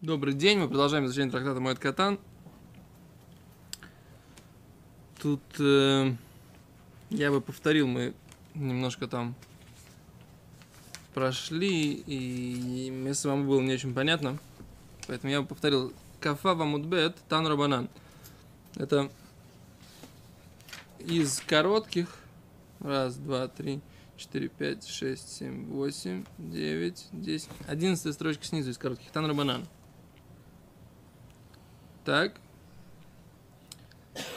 Добрый день, мы продолжаем изучение трактата Моэд Катан. Тут э, я бы повторил, мы немножко там прошли, и мне самому было не очень понятно. Поэтому я бы повторил. Кафа вамудбет тан рабанан. Это из коротких. Раз, два, три, четыре, пять, шесть, семь, восемь, девять, десять. Одиннадцатая строчка снизу из коротких. Тан рабанан. Так.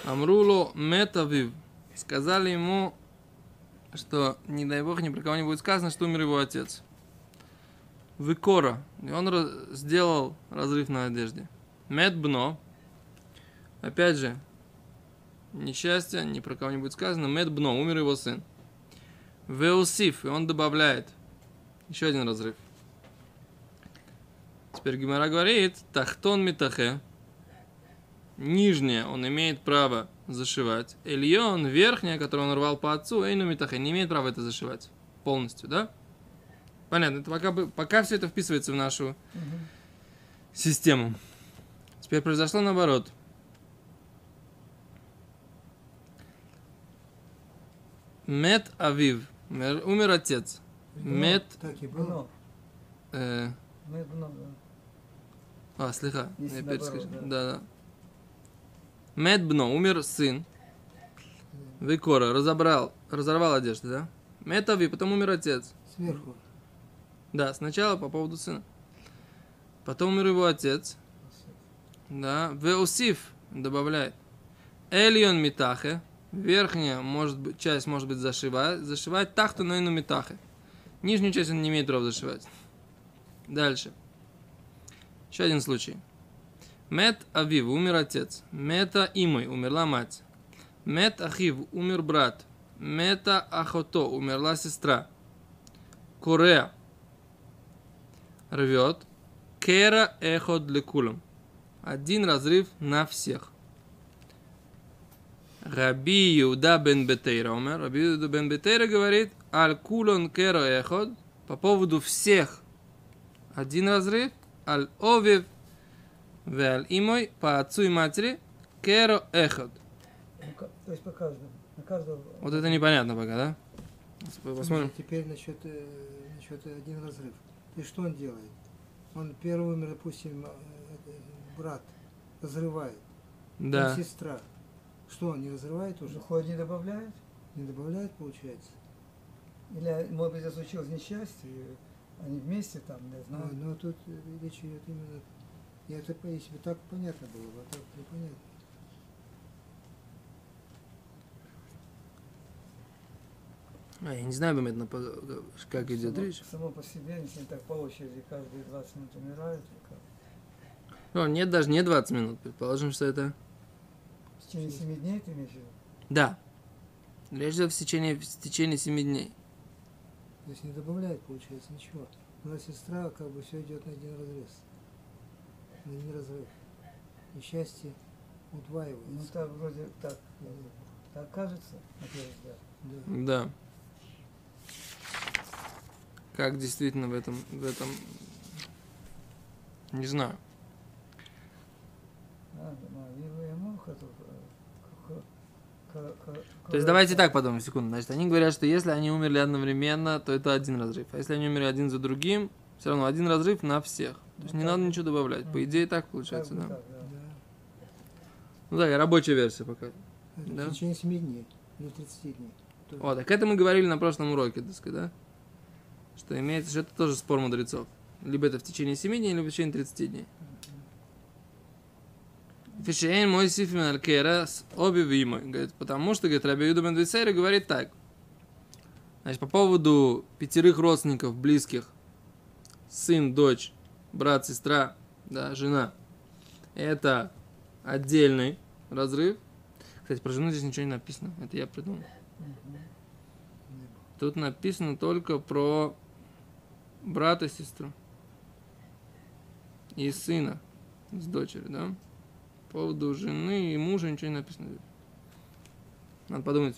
Амруло метавив. Сказали ему, что, не дай бог, ни про кого не будет сказано, что умер его отец. Выкора. И он раз- сделал разрыв на одежде. Медбно. Опять же, несчастье, ни про кого не будет сказано. Медбно. Умер его сын. Веусиф. И он добавляет. Еще один разрыв. Теперь Гимара говорит, тахтон митахе, нижнее он имеет право зашивать. Эльон, верхнее, которое он рвал по отцу, эйну митахе, не имеет права это зашивать полностью, да? Понятно, это пока, пока все это вписывается в нашу систему. Теперь произошло наоборот. Мет Авив. Умер, умер отец. Мет... Так и было. Э, а, слегка. Если Я наоборот, перескажу. да. Да, да. Мет Бно. Умер сын. Викора. Разобрал. Разорвал одежду, да? Мет Авив. Потом умер отец. Сверху. Да, сначала по поводу сына. Потом умер его отец. Да. Веусиф добавляет. Эльон митахе. Верхняя может быть, часть может быть зашивать. Зашивать тахту нойну митахе. Нижнюю часть он не имеет права зашивать. Дальше. Еще один случай. Мет Авив, умер отец. Мета Имой, умерла мать. Мет Ахив, умер брат. Мета Ахото, умерла сестра. Корея, рвет. Кера эхот лекулам. Один разрыв на всех. Раби Иуда бен Бетейра умер. Раби Иуда бен Бетейра говорит, аль кулон кера эхот. По поводу всех один разрыв. Аль овев веаль имой по отцу и матери. Керо эхот. Ну, То есть по каждому. На каждого. Вот это непонятно пока, да? Посмотрим. Теперь насчет, э, насчет один разрыв. И что он делает? Он первый умер, допустим, э, э, брат, разрывает. Да. сестра. Что, он не разрывает уже? Уже не добавляет? Не добавляет, получается? Или, может быть, это случилось несчастье, они вместе там, не знаю. Ой, ну тут э, речь идет именно... Я это, если бы так понятно было бы, а так непонятно. А, я не знаю, Бамет, как идет Само- речь. Само по себе, если так по очереди каждые 20 минут умирают, или как? Ну, нет, даже не 20 минут. Предположим, что это... в течение 7 дней ты имеешь в виду? Да. Речь идет в течение, в течение 7 дней. То есть не добавляет, получается, ничего. Но сестра, как бы все идет на один разрез. На один разрыв. Несчастье Ну удваивается. так вроде так, так кажется, на первый взгляд. Да. Да. Как действительно в этом, в этом... Не знаю. А, ну, и э, То есть давайте так подумаем, секунду. Значит, они говорят, что если они умерли одновременно, то это один разрыв. А если они умерли один за другим, все равно один разрыв на всех. То есть Ну не надо ничего добавлять. По идее так получается, да. так, да. Ну да, рабочая версия пока. Это Да. В течение 7 дней или 30 дней. Тоже. О, так это мы говорили на прошлом уроке, так сказать, да? Что имеется, что это тоже спор мудрецов. Либо это в течение 7 дней, либо в течение 30 дней. Фишейн мой сифим алькера с обе вимой. Говорит, потому что, говорит, Раби Юда бен Висейра говорит так. Значит, по поводу пятерых родственников, близких, сын, дочь, брат, сестра, да, жена, это отдельный разрыв. Кстати, про жену здесь ничего не написано, это я придумал. Тут написано только про брата, сестру и сына с дочерью, да? По поводу жены и мужа ничего не написано. Надо подумать,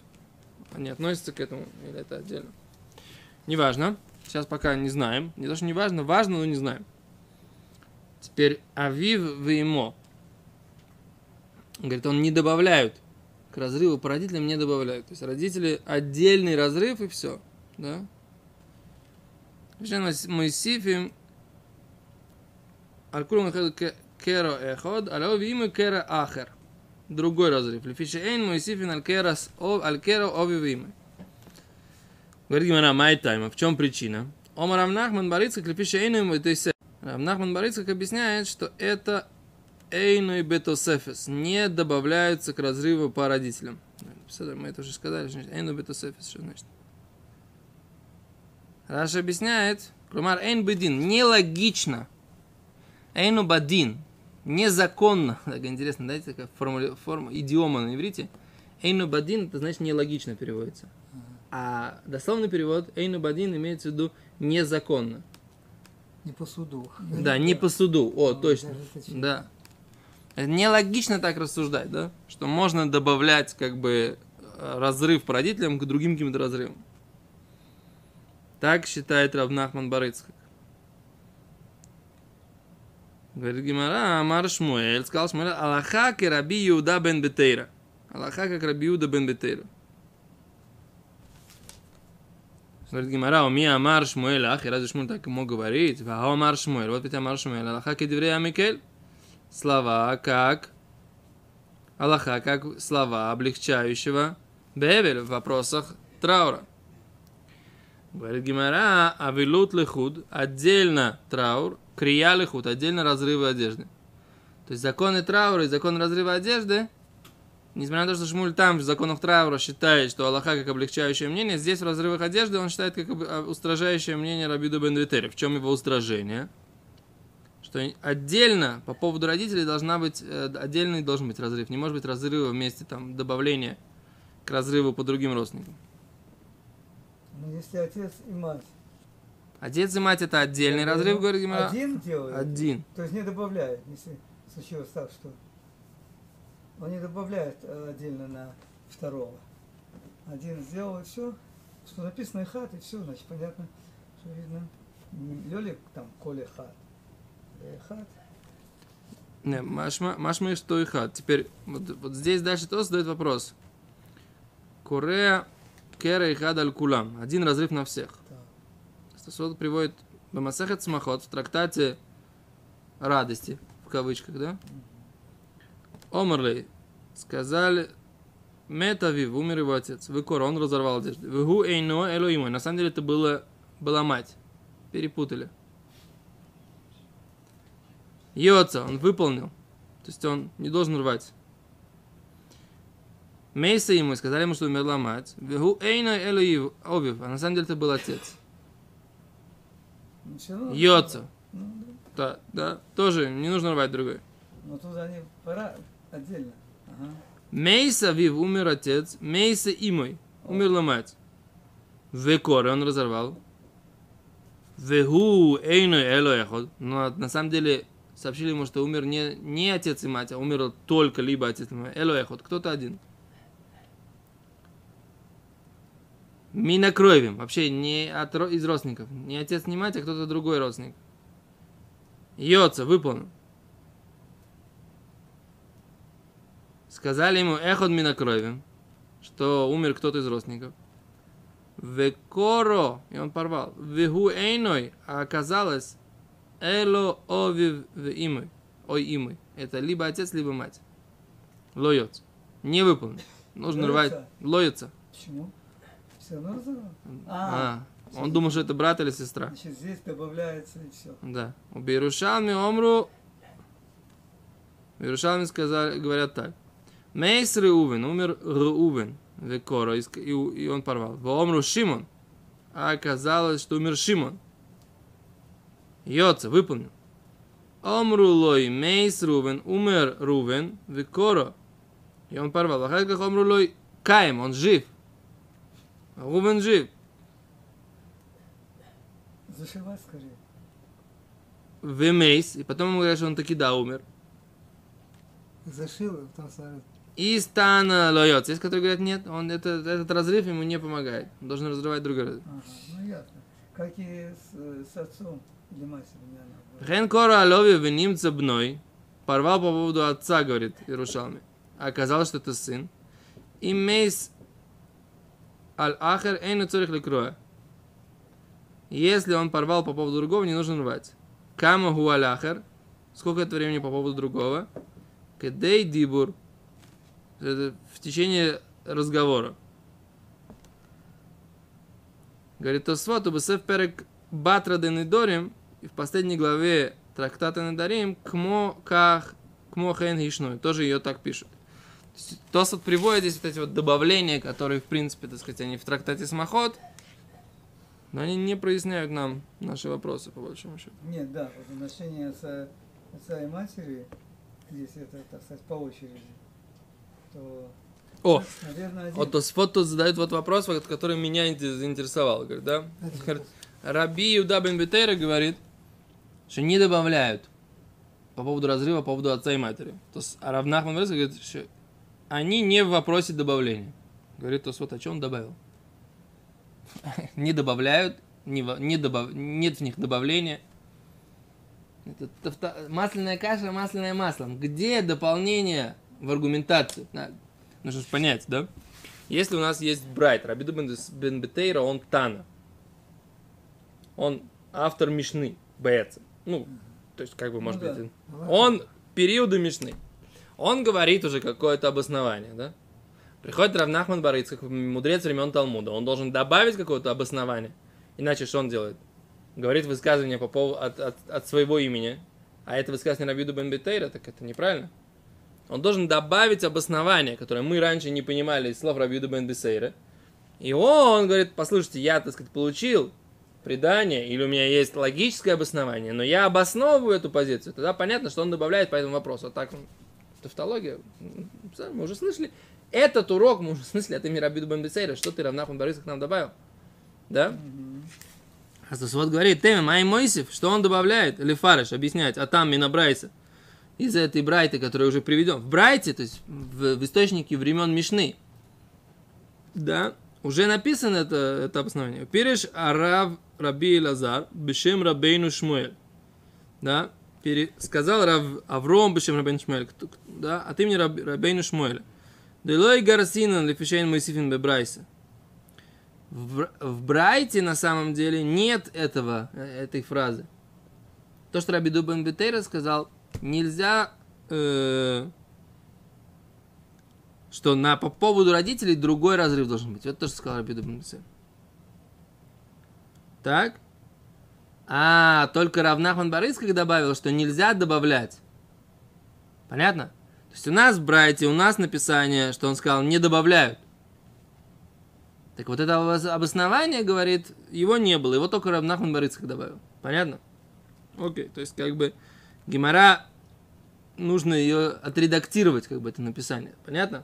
они относятся к этому или это отдельно. Неважно. Сейчас пока не знаем. Не то, что не важно, важно, но не знаем. Теперь Авив Веймо. Говорит, он не добавляют. К разрыву по родителям не добавляют. То есть родители отдельный разрыв и все. Да? Моисифим Алькурум Керо Эход, Алео Виму Кера Ахер. Другой разрыв. Лефише Эйн Моисифин Алькеро Ови Виму. Говорит Гемара מאי טעמא. В чем причина? Омар Рамнахман Барицкак Лефише Эйн Моисифин Рамнахман Барицкак объясняет, что это Эйну и Бетосефес не добавляются к разрыву по родителям. Мы это уже сказали. אינו בתוספת, что значит? Раши объясняет, כלומר אין בדין, нелогично. אינו בדין, незаконно. Так интересно, дайте такая формула, форма, идиома на иврите. Эйну Бадин, это значит нелогично переводится. А дословный перевод Эйну Бадин имеется в виду незаконно. Не по суду. Да, не по суду. О, Ну, точно. Да. Нелогично так рассуждать, да? Что можно добавлять как бы э, разрыв по родителям к другим каким-то разрывам. Так считает Равнахман Барыцкак. Говорит Гимара, Амар Шмуэль, сказал Шмуэль, Аллаха Раби Иуда бен Бетейра. הלכה כרבי יהודה בן בתירא. Говорит Гемара, ומי אמר שמואל, ах, и разве Шмуэль так мог говорить? והאמר שמואל, вот ведь אמר שמואל, הלכה כדברי המיקל. Слова как הלכה как слова облегчающего באבל в вопросах траура. Говорит Гемара, אבילות לחוד, отдельно траур, קריעה לחוד, отдельно разрывы одежды. То есть законы траура и законы разрыва одежды, несмотря на то, что Шмуль там в законах траура считает, что Аллаха как облегчающее мнение, здесь в разрывах одежды он считает как а, устражающее мнение Рабиду бен Витери. В чем его устражение? Что отдельно по поводу родителей должна быть, э, отдельный должен быть разрыв. Не может быть разрыва вместе там добавления к разрыву по другим родственникам. Но если отец и мать Отец и мать это отдельный разрыв, говорит Гимара. один делает, Один. то есть не добавляет, если случилось так, что он не добавляет э, отдельно на второго. Один сделал и все, что написано и хат, и все, значит понятно, что видно. Лёлик там Коля хат. Э, Хат. Не, машма, машма что и хат. Теперь вот, вот здесь дальше тоже задает вопрос. Корея кера и хад аль кулам. Один разрыв на всех. Так. Стасот приводит Бамасахет Смахот в трактате радости, в кавычках, да? Омрлей сказали Метавив, умер его отец. Выкор, он разорвал одежду. Вегу эйно элоимой. На самом деле это было, была мать. Перепутали. Йоца, он выполнил. То есть он не должен рвать. Мейса ему сказали ему, что умерла мать. Вегу эйно элоив, овив. А на самом деле это был отец. Ну, Йоца. Ну, Да, да. да, тоже не нужно рвать другой. Но тут они пора отдельно. Ага. Мейса вив умер отец, Мейса и мой. Умерла мать. Векоре он разорвал. Вегу эйну эло эход. Но на самом деле сообщили ему, что умер не, не отец и мать, а умер только либо отец и мать. Эло эход, кто-то один. Минокровим. Вообще не от, из родственников. Не отец, не мать, а кто-то другой родственник. Йоца, выполнил. Сказали ему эход минокровим, что умер кто-то из родственников. Векоро, и он порвал. Вегу эйной, а оказалось эло овив в имой. Ой, имой. Это либо отец, либо мать. Лоется. Не выполнен. Нужно рвать. Лоется? Почему? Все равно разорвал. А, он думал, что это брат или сестра. Значит, здесь добавляется и все. Да. У Берушалми Омру... Берушалми сказали, говорят так. Мейс Реувен, умер Реувен, Векора, и, он порвал. В Омру Шимон. А оказалось, что умер Шимон. Йоца, выполнил. Омру Лой, Мейс Рувен, умер Рувен, Векора. И он порвал. А как Омру Лой, Каем, он жив. А Рувен жив. Зашивать скорее. Вемейс, и потом ему говорят, что он таки да умер. Зашил, там смотрят. И стана лоется. Есть, которые говорят, нет, он это, этот разрыв ему не помогает. Он должен разрывать другой разрыв. Ага, ну ясно. Как и с, э, с отцом не она. Хен кора алови венимца бной. Порвал по поводу отца, говорит Иерушалми. Оказалось, что это сын. И мейс аль ахер эйну цорих лекроя. Если он порвал по поводу другого, не нужно рвать. Кама гу аль ахер. Сколько это времени по поводу другого? Кедей дибур. Это в течение разговора. Говорит, то сват убесев перек батра денидорим, и в последней главе трактата Недарим, кмо ках, кмо хен хишной, тоже ее так пишут. Тосфот приводит здесь вот эти вот добавления, которые, в принципе, так сказать, они в трактате Смахот, но они не проясняют нам наши вопросы, по большому счету. Нет, да, вот отношения отца, отца и матери, здесь это, так сказать, по очереди, то, О, наверное, один... вот Тосфот тут задает вот вопрос, который меня инте- заинтересовал. Говорит, да? Это Говорит, Раби Юда бен Бетейра говорит, что не добавляют по поводу разрыва, по поводу отца и матери. То есть а Рав Нахман Брест говорит, что они не в вопросе добавления. Говорит, то есть вот о чем он добавил. не добавляют, не, не добав- нет в них добавления. Это тавто- масляная каша, масляное маслом. Где дополнение в аргументацию? На- Нужно же понять, да? Если у нас есть Брайт, Рабиду бен Бетейра, он Тана. Он автор Мишны, Бэца. Ну, то есть, как бы, может да. быть, Ну, ладно. он периоды Мишны. Он говорит уже какое-то обоснование, да? Приходит Равнахман Барыцкак, мудрец времен Талмуда. Он должен добавить какое-то обоснование. Иначе что он делает? Говорит высказывание по поводу от, от, от своего имени. А это высказывание Рабиду бен Бетейра, так это неправильно. Он должен добавить обоснование, которое мы раньше не понимали из слов Рабиуда бен Бесейра. И он говорит, послушайте, я, так сказать, получил предание, или у меня есть логическое обоснование, но я обосновываю эту позицию, тогда понятно, что он добавляет по этому вопросу. А так, тавтология, мы уже слышали. Этот урок мы уже слышали от имени Рабиду бен что ты, Равнахман Борис, к нам добавил. Да? А вот говорит, Теме Май Мойсев, что он добавляет, или Фареш объясняет, а там Минабрайса, из этой Брайты, который уже приведен. В Брайте, то есть в, в источнике времен Мишны, да, уже написано это, это обоснование. Переш Арав Раби Лазар, Бешем Рабейну Шмуэль. Да, сказал Рав Авром Бешем Рабейну Шмуэль, да, от имени Раб, Рабейну Шмуэля. Делой Гарсинан Лефишейн Моисифин Бебрайса. В, в Брайте на самом деле нет этого, э, этой фразы. То, что Раби Дубен Бетейра сказал, нельзя, э, что на, по поводу родителей другой разрыв должен быть. Вот то, что сказал Раби. Так? А, только Равнахман Барыцкак добавил, что нельзя добавлять. Понятно? То есть у нас в у нас написание, что он сказал, не добавляют. Так вот это обос- обоснование, говорит, его не было, его только Равнахман Барыцкак добавил. Понятно? Окей, то есть как бы Гимара нужно ее отредактировать, как бы это написание. Понятно?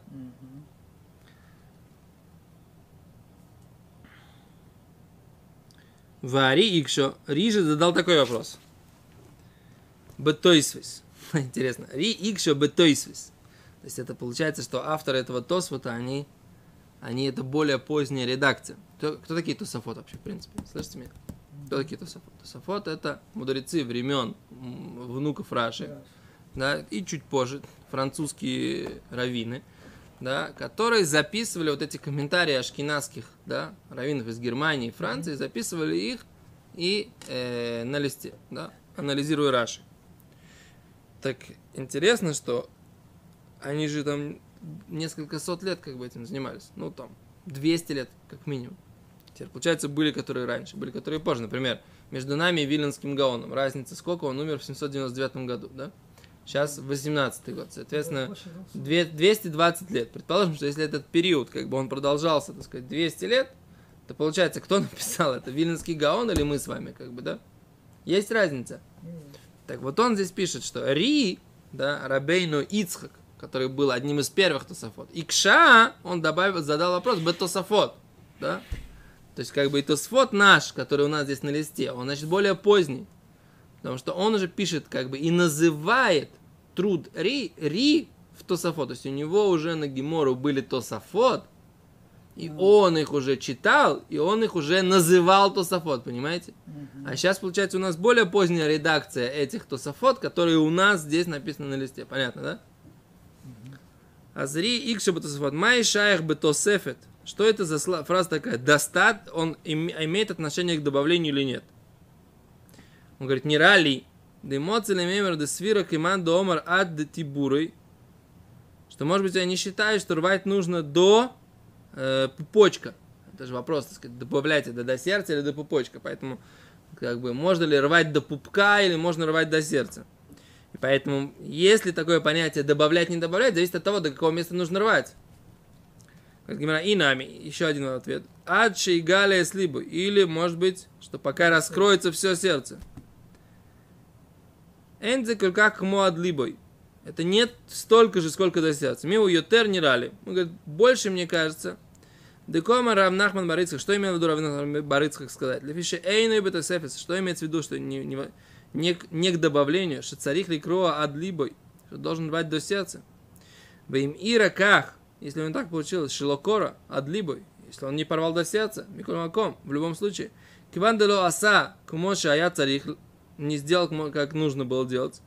Вари Икшо. Ри задал такой вопрос. Бетойсвис. Интересно. Ри Икшо Бетойсвис. То есть это получается, что авторы этого Тосфота, они, они это более поздняя редакция. Кто, кто такие Тософот вообще, в принципе? Слышите меня? Кто такие Тософот? Тософот это мудрецы времен внуков Раши. Да, и чуть позже французские раввины, да, которые записывали вот эти комментарии ашкенадских, да, раввинов из Германии и Франции, записывали их и э, на листе, да, анализируя Раши. Так интересно, что они же там несколько сот лет как бы этим занимались, ну там 200 лет как минимум. Теперь, получается, были, которые раньше, были, которые позже. Например, между нами и Виленским Гаоном. Разница сколько? Он умер в 799 году, да? Сейчас 18 год. Соответственно, Больше двухсот. две- 220 лет. Предположим, что если этот период, как бы он продолжался, так сказать, 200 лет, то получается, кто написал это? Виленский Гаон или мы с вами, как бы, да? Есть разница. Так вот он здесь пишет, что Ри, да, Рабейну Ицхак, который был одним из первых Тософот, и Кша, он добавил, задал вопрос, Бетософот, да? То есть, как бы и Тосфот наш, который у нас здесь на листе, он, значит, более поздний. Потому что он уже пишет, как бы, и называет труд Ри, Ри в Тософот. То есть, у него уже на Гемору были Тософот, И он их уже читал, и он их уже называл Тософот, понимаете? А сейчас, получается, у нас более поздняя редакция этих Тософот, которые у нас здесь написаны на листе. Понятно, да? Азри икши бетософот. Май шаях бетосефет. Что это за фраза такая? Достат, он им- имеет отношение к добавлению или нет? Он говорит, не рали. Демоци лемемер де свира киман до омар ад де тибурой. Что, может быть, они считают, что рвать нужно до э, пупочка. Это же вопрос, так сказать, добавлять это до сердца или до пупочка. Поэтому, как бы, можно ли рвать до пупка или можно рвать до сердца. И поэтому, если такое понятие добавлять, не добавлять, зависит от того, до какого места нужно рвать. И нами. Еще один ответ. Ад шейгалия слибу. Или, может быть, что пока раскроется все сердце. Энзе как муад либой. Это нет столько же, сколько до сердца. Миу йотер не рали. Он говорит, больше, мне кажется. Декома Рав Нахман Барыцкак. Что имел в виду Рав Нахман Барыцкак сказать? Лефише эйну и бетасефис. Что имеется в виду, что не, не, не, не к добавлению, что царих ликроа ад либой, что должен рвать до сердца. Во им ира как, если он так получилось, шилокора ад либой, если он не порвал до сердца, миколь маком, в любом случае. Киван дело аса, кумоша ая царих, не сделал, как нужно было делать.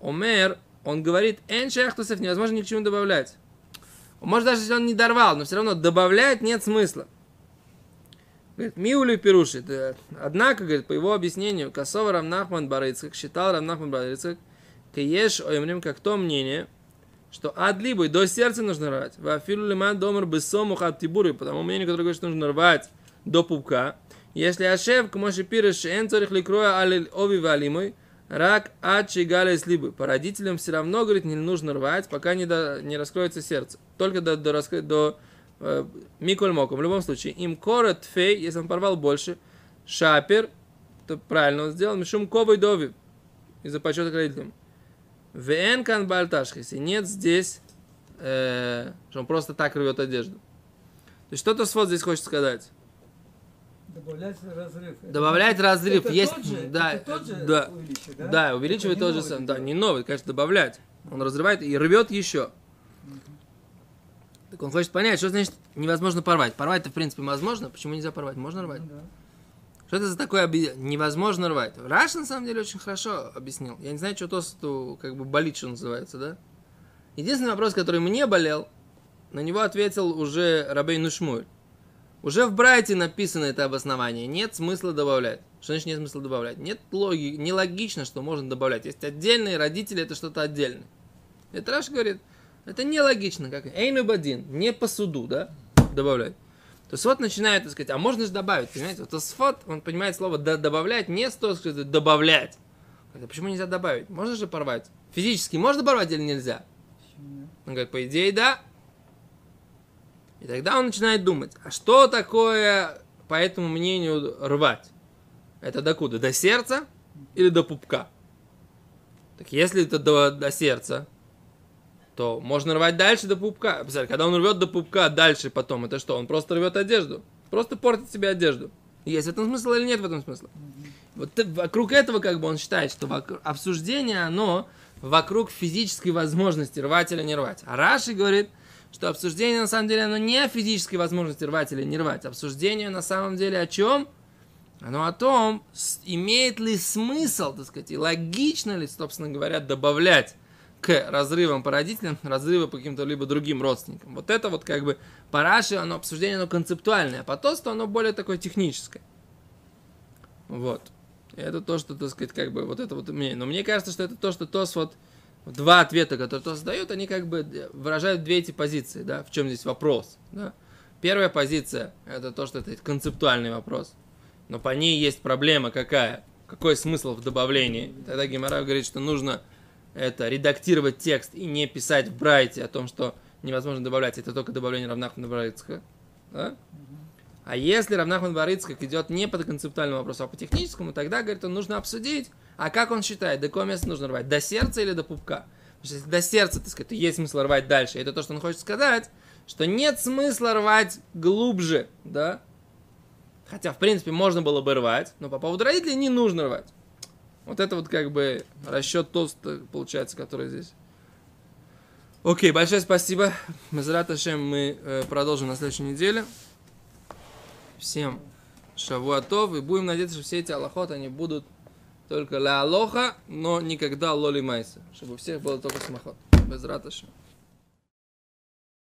Омер, он говорит, эн шахтусов невозможно ни к чему добавлять. Может, даже если он не дорвал, но все равно добавлять нет смысла. Говорит, Миули Пируши. это- Однако, говорит, по его объяснению, Косова Рамнахман Барыцкак считал Рамнахман Барыцкак, Каеш Оймрим, как то мнение, что адлибой до сердца нужно рвать. Вафилу лиман домар бессому хаттибуры, потому мнению, которое говорит, что нужно рвать до пупка. Если Ашев, кмоши пирыш, эн цорих ликроя алиль ови валимой, рак ачи галя слибы. По родителям все равно, говорит, не нужно рвать, пока не, до, не раскроется сердце. Только до, до, раскры- до э, Миколь Моком. В любом случае, им корот фей, если он порвал больше, шапер, то правильно он сделал, мишум ковой дови, из-за почета к родителям. ВН кан бальташ, если нет здесь, э, что он просто так рвет одежду. То есть что-то свод здесь хочет сказать. Добавлять разрыв. Добавлять разрыв. это есть, тот же, да, это тот же да, увеличивает, да? да, увеличивает Это тот же самый. Да, не новый, конечно, добавлять. Он разрывает и рвет еще. Так он хочет понять, что значит невозможно порвать. Порвать-то, в принципе, возможно. Почему нельзя порвать? Можно рвать. Ну да. Что это за такое объ- невозможно рвать? Раш, на самом деле, очень хорошо объяснил. Я не знаю, что Тосу как бы болит, что называется, да? Единственный вопрос, который мне болел, на него ответил уже Рабей Нушмуль. Уже в Брайте написано это обоснование. Нет смысла добавлять. Что значит нет смысла добавлять? Нет логики, нелогично, что можно добавлять. Есть отдельные родители, это что-то отдельное. Это Раш говорит, это нелогично. Как Эйну Бадин, не по суду, да, добавлять. То есть вот начинает, так сказать, а можно же добавить, понимаете? Вот Тосфот, он понимает слово «да- добавлять, не с того, что это добавлять. Говорит, а почему нельзя добавить? Можно же порвать? Физически можно порвать или нельзя? Он говорит, по идее, да. И тогда он начинает думать, а что такое, по этому мнению, рвать? Это докуда? До сердца или до пупка? Так если это до, до сердца, то можно рвать дальше до пупка. Представляете, когда он рвет до пупка дальше потом, это что? Он просто рвет одежду. Просто портит себе одежду. Есть в этом смысл или нет в этом смысла? Вот вокруг этого как бы он считает, что обсуждение, оно вокруг физической возможности рвать или не рвать. А Раши говорит, что обсуждение на самом деле оно не о физической возможности рвать или не рвать. Обсуждение на самом деле о чем? Оно о том, имеет ли смысл, так сказать, и логично ли, собственно говоря, добавлять к разрывам по родителям, разрывы по каким-то либо другим родственникам. Вот это вот как бы по Раши, оно обсуждение, оно концептуальное, а по Тосту оно более такое техническое. Вот. И это то, что, так сказать, как бы вот это вот мнение. Но мне кажется, что это то, что Тос вот два ответа, которые Тос дает, они как бы выражают две эти позиции, да, в чем здесь вопрос, да. Первая позиция – это то, что это концептуальный вопрос. Но по ней есть проблема какая? Какой смысл в добавлении? Тогда Гемора говорит, что нужно это редактировать текст и не писать в Брайте о том, что невозможно добавлять. Это только добавление Равнахмана Барыцка. Да? А если Равнахман Барыцкак идет не по концептуальному вопросу, а по техническому, тогда, говорит, он нужно обсудить, а как он считает, до какого места нужно рвать, до сердца или до пупка? Потому что если до сердца, так сказать, то есть смысл рвать дальше. Это то, что он хочет сказать, что нет смысла рвать глубже, да? Хотя, в принципе, можно было бы рвать, но по поводу родителей не нужно рвать. Вот это вот как бы расчет тоста, получается, который здесь. Окей, большое спасибо. Мазрат Ашем мы э, продолжим на следующей неделе. Всем шавуатов. И будем надеяться, что все эти аллахот, они будут только ля алоха, но никогда лоли майса. Чтобы у всех было только смахот. Без раташем.